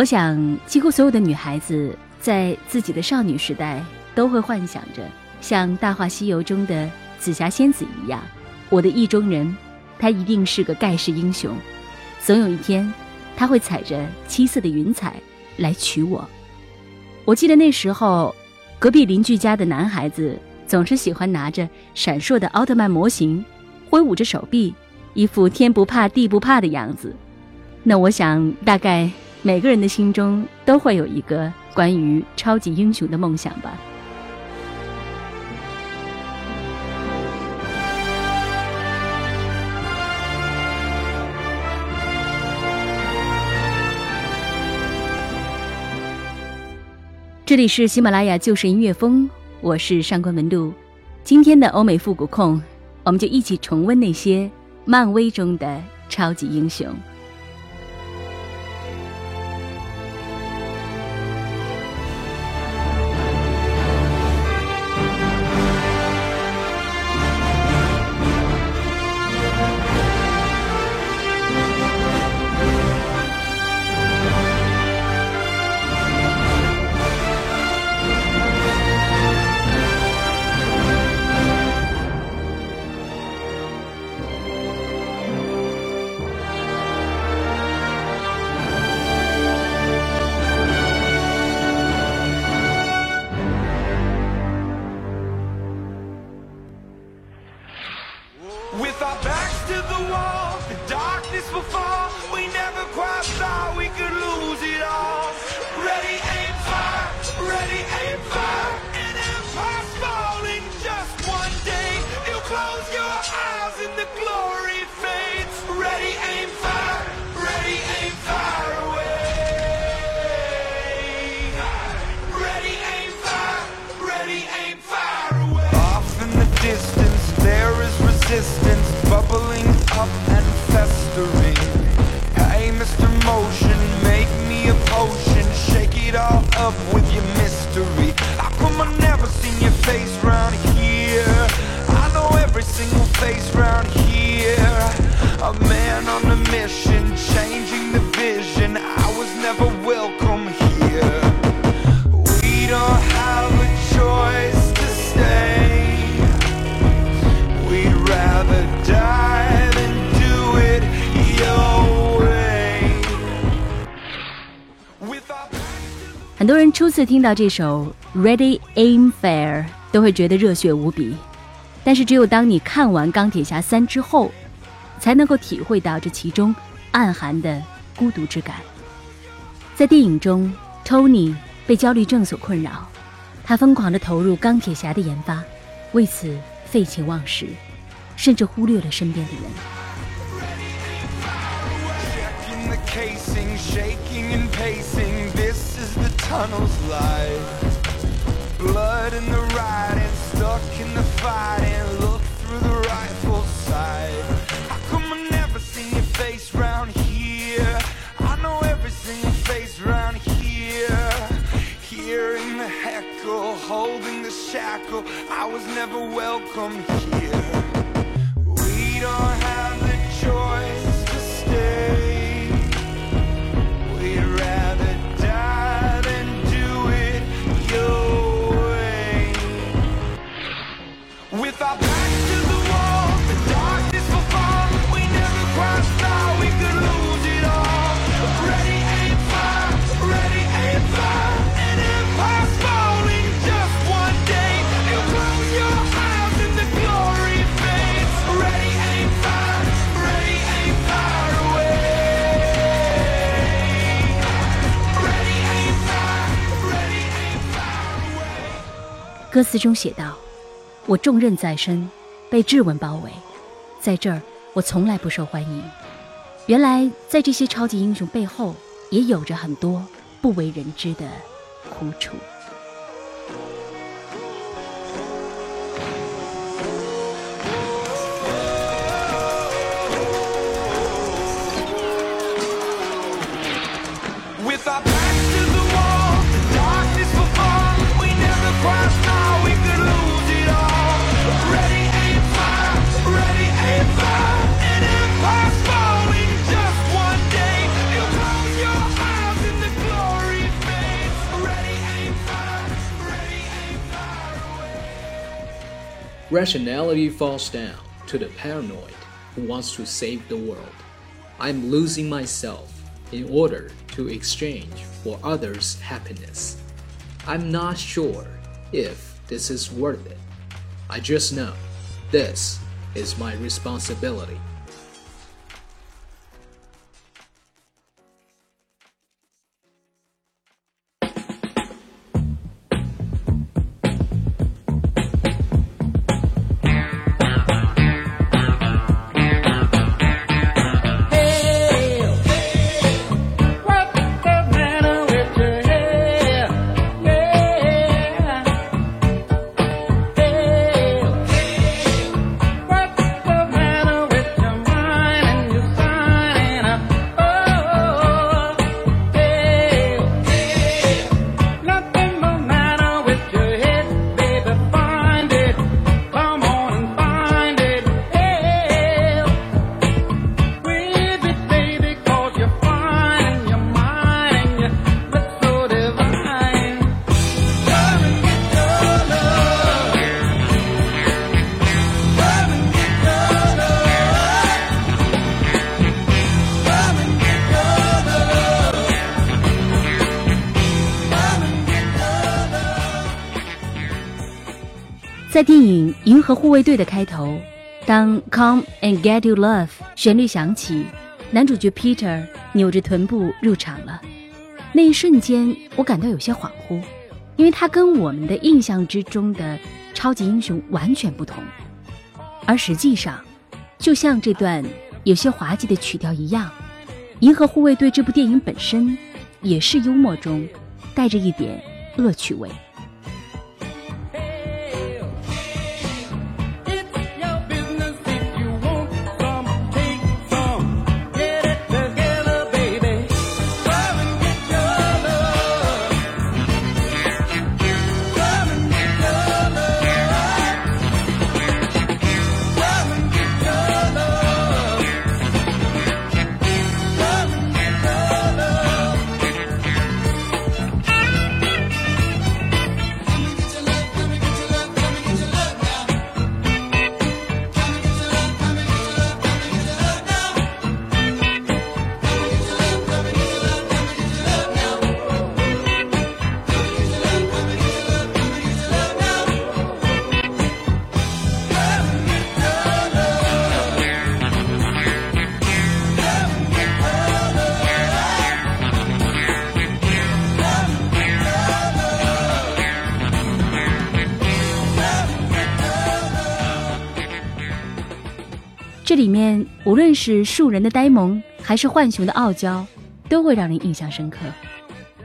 我想，几乎所有的女孩子在自己的少女时代，都会幻想着像《大话西游》中的紫霞仙子一样，我的意中人，他一定是个盖世英雄，总有一天，他会踩着七色的云彩来娶我。我记得那时候，隔壁邻居家的男孩子总是喜欢拿着闪烁的奥特曼模型，挥舞着手臂，一副天不怕地不怕的样子。那我想，大概。每个人的心中都会有一个关于超级英雄的梦想吧。这里是喜马拉雅旧时音乐风，我是上官文露。今天的欧美复古控，我们就一起重温那些漫威中的超级英雄。up and festering Hey Mr. Motion, make me a potion Shake it all up with your mystery How come I never seen your face round here? 很多人初次听到这首《Ready Aim Fair》都会觉得热血无比，但是只有当你看完《钢铁侠三》之后，才能够体会到这其中暗含的孤独之感。在电影中，Tony 被焦虑症所困扰，他疯狂地投入钢铁侠的研发，为此废寝忘食，甚至忽略了身边的人。Is the tunnel's light. Blood in the riding, stuck in the fighting. Look through the rifle sight. How come I never seen your face round here? I know every single face round here. Hearing the heckle, holding the shackle. I was never welcome here. 歌词中写道：“我重任在身，被质问包围，在这儿我从来不受欢迎。”原来，在这些超级英雄背后，也有着很多不为人知的苦楚。Rationality falls down to the paranoid who wants to save the world. I'm losing myself in order to exchange for others' happiness. I'm not sure if this is worth it. I just know this is my responsibility. 在电影《银河护卫队》的开头，当 "Come and Get Your Love" 旋律响起，男主角 Peter 扭着臀部入场了。那一瞬间，我感到有些恍惚，因为他跟我们的印象之中的超级英雄完全不同。而实际上，就像这段有些滑稽的曲调一样，《银河护卫队》这部电影本身也是幽默中带着一点恶趣味。这里面无论是树人的呆萌，还是浣熊的傲娇，都会让人印象深刻。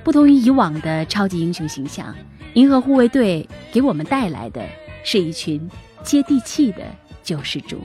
不同于以往的超级英雄形象，银河护卫队给我们带来的是一群接地气的救世主。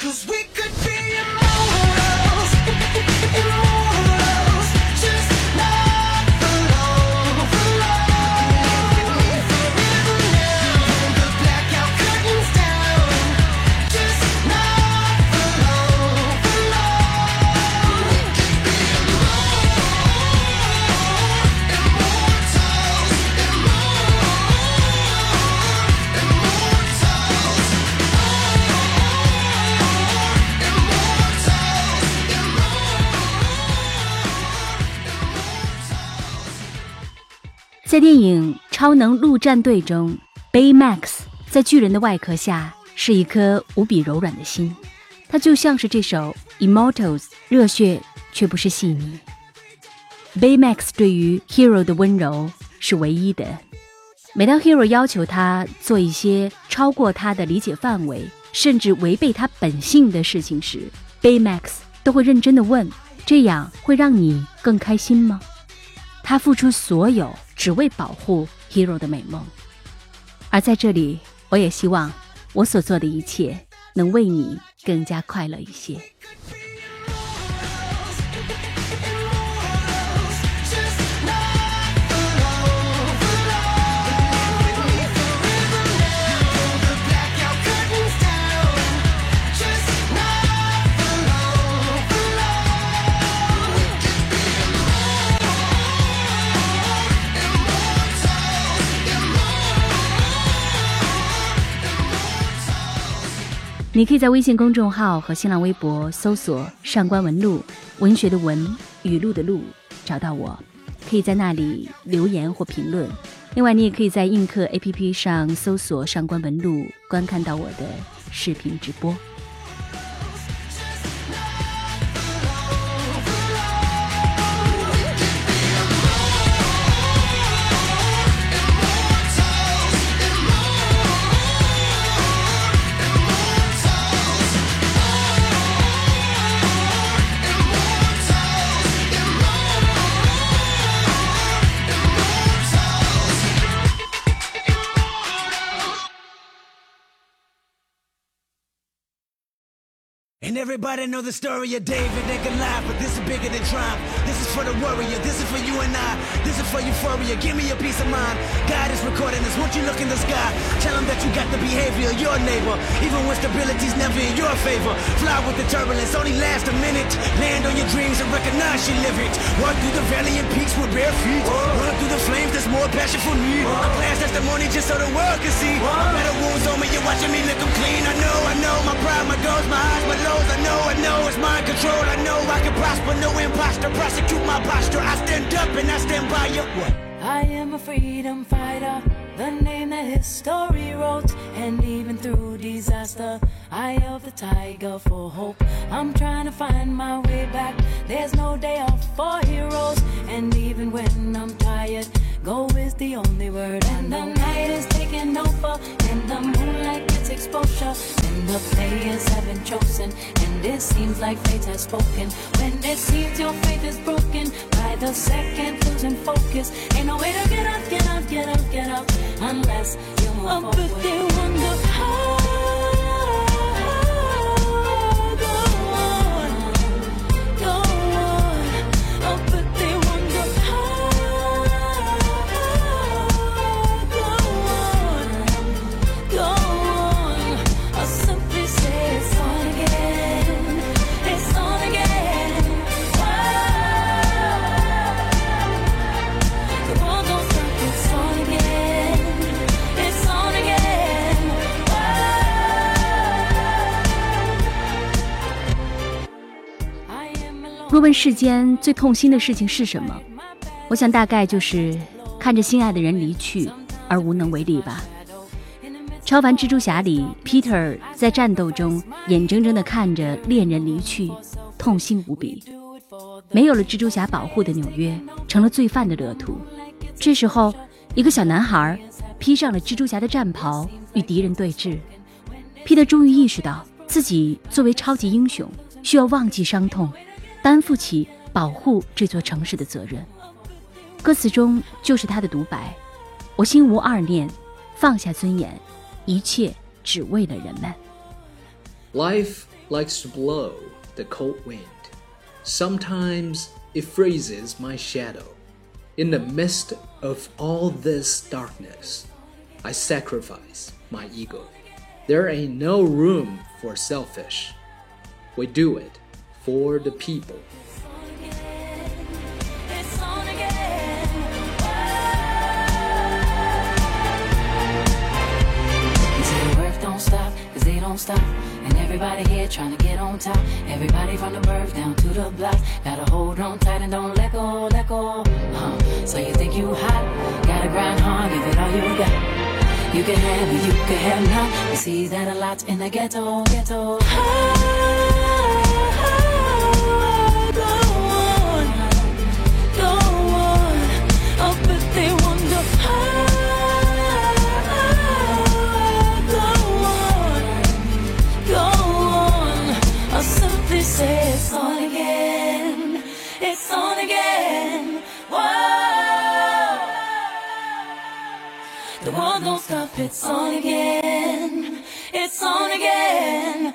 Cause we 在电影《超能陆战队》中，Baymax 在巨人的外壳下是一颗无比柔软的心，它就像是这首《Immortals》，热血却不是细腻。Baymax 对于 Hero 的温柔是唯一的。每当 Hero 要求他做一些超过他的理解范围，甚至违背他本性的事情时，Baymax 都会认真的问：“这样会让你更开心吗？”他付出所有，只为保护 Hero 的美梦。而在这里，我也希望我所做的一切能为你更加快乐一些。你可以在微信公众号和新浪微博搜索“上官文录”，文学的文，语录的录，找到我，可以在那里留言或评论。另外，你也可以在映客 APP 上搜索“上官文录”，观看到我的视频直播。And everybody know the story of David and Goliath, but this is bigger than triumph. This is for the warrior, this is for you and I. This is for euphoria, give me a peace of mind. God is recording this, won't you look in the sky? Tell him that you got the behavior of your neighbor, even when stability's never in your favor. Fly with the turbulence, only last a minute. Land on your dreams and recognize you live it. Walk through the valley and peaks with bare feet. Run through the flames, there's more passion for me. A class testimony just so the world can see. Better wounds on me, you're watching me lick them clean. I know, I know, control. I know I can prosper, no imposter. Prosecute my posture. I stand up and I stand by you. What? I am a freedom fighter, the name that history wrote. And even through disaster, I held the tiger for hope. I'm trying to find my way back. There's no day off for heroes. And even when I'm tired, go is the only word. And the night is taking over, and the moonlight gets exposure. And the players have been chosen, and it seems like fate has spoken. When it seems your faith is broken, by the second losing focus. Ain't no way to get up, get up, get up, get up, unless you move Oh, forward. but they wonder how. 世间最痛心的事情是什么，我想大概就是看着心爱的人离去而无能为力吧。超凡蜘蛛侠里，Peter 在战斗中眼睁睁地看着恋人离去，痛心无比。没有了蜘蛛侠保护的纽约，成了罪犯的乐土。这时候，一个小男孩披上了蜘蛛侠的战袍，与敌人对峙。Peter 终于意识到，自己作为超级英雄，需要忘记伤痛，担负起保护这座城市的责任。歌词中就是他的独白：“我心无二念，放下尊严，一切只为了人们。” Life likes to blow the cold wind. Sometimes it freezes my shadow. In the midst of all this darkness, I sacrifice my ego. There ain't no room for selfish. We do it for the people. You stop. And everybody here trying to get on top. Everybody from the birth down to the block. Gotta hold on tight and don't let go, let go. So you think you hot? Gotta You can have it, you can have none. You see that a lot in the ghetto, ghetto. Ah, The world don't stop, it's on again. It's on again.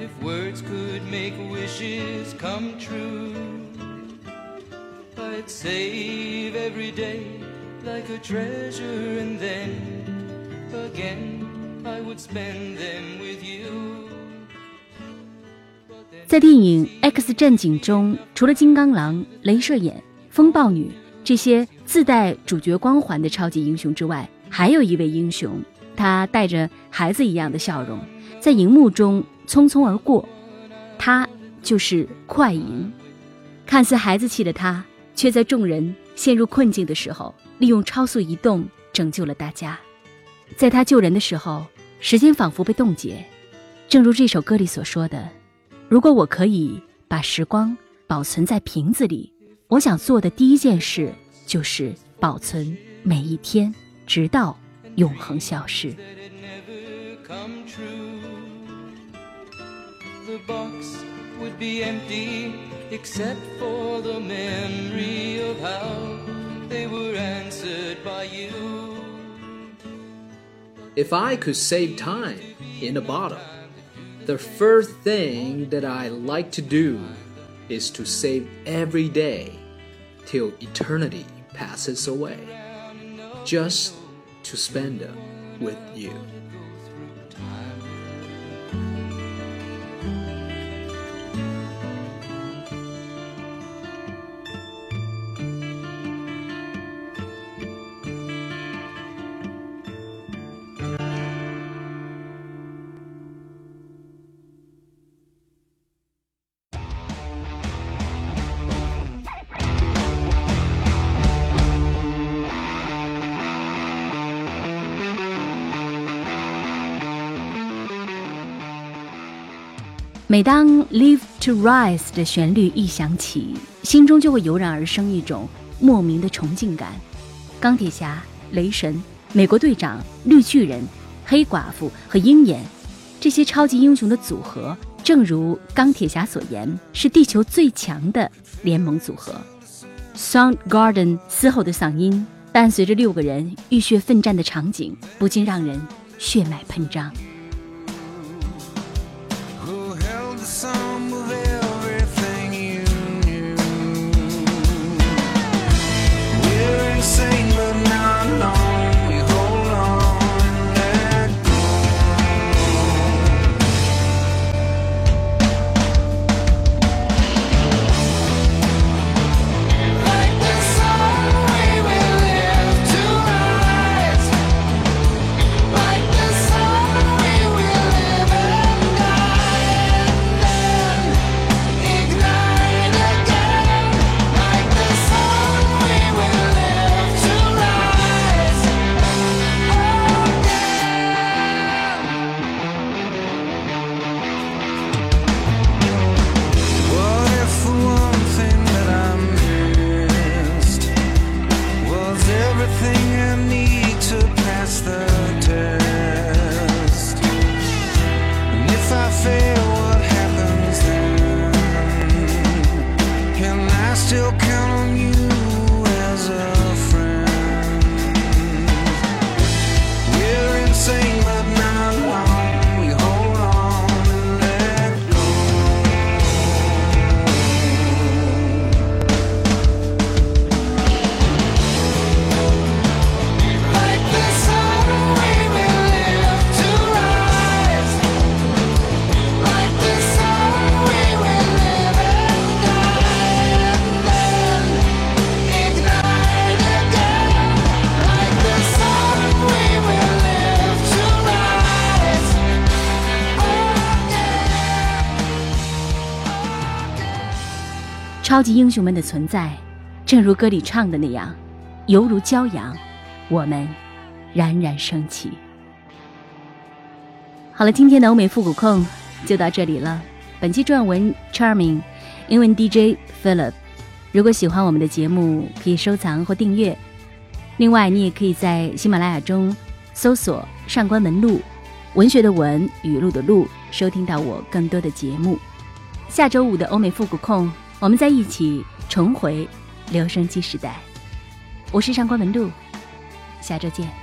If words could make wishes come true, I'd save every day like a treasure, and then again I would spend them with you. 在电影《X 战警》中，除了金刚狼、镭射眼、风暴女这些自带主角光环的超级英雄之外，还有一位英雄，他带着孩子一样的笑容，在荧幕中匆匆而过。他就是快银。看似孩子气的他，却在众人陷入困境的时候，利用超速移动拯救了大家。在他救人的时候，时间仿佛被冻结，正如这首歌里所说的。如果我可以把时光保存在瓶子里，我想做的第一件事就是保存每一天，直到永恒消失。The box would be empty except for the memory of how they were answered by you. If I could save time in a bottle, the first thing that I like to do is to save every day till eternity passes away, just to spend them with you. 每当《Live to Rise》的旋律一响起，心中就会油然而生一种莫名的崇敬感。钢铁侠、雷神、美国队长、绿巨人、黑寡妇和鹰眼，这些超级英雄的组合，正如钢铁侠所言，是地球最强的联盟组合。Soundgarden 嘶吼的嗓音，伴随着六个人浴血奋战的场景，不禁让人血脉喷张。I feel 超级英雄们的存在，正如歌里唱的那样，犹如骄阳，我们冉冉升起。好了，今天的欧美复古控就到这里了。本期撰文 Charming，英文 DJ Philip。如果喜欢我们的节目，可以收藏或订阅。另外，你也可以在喜马拉雅中搜索“上官文录”，文学的文，语录的录，收听到我更多的节目。下周五的欧美复古控，我们在一起重回留声机时代。我是上官文露，下周见。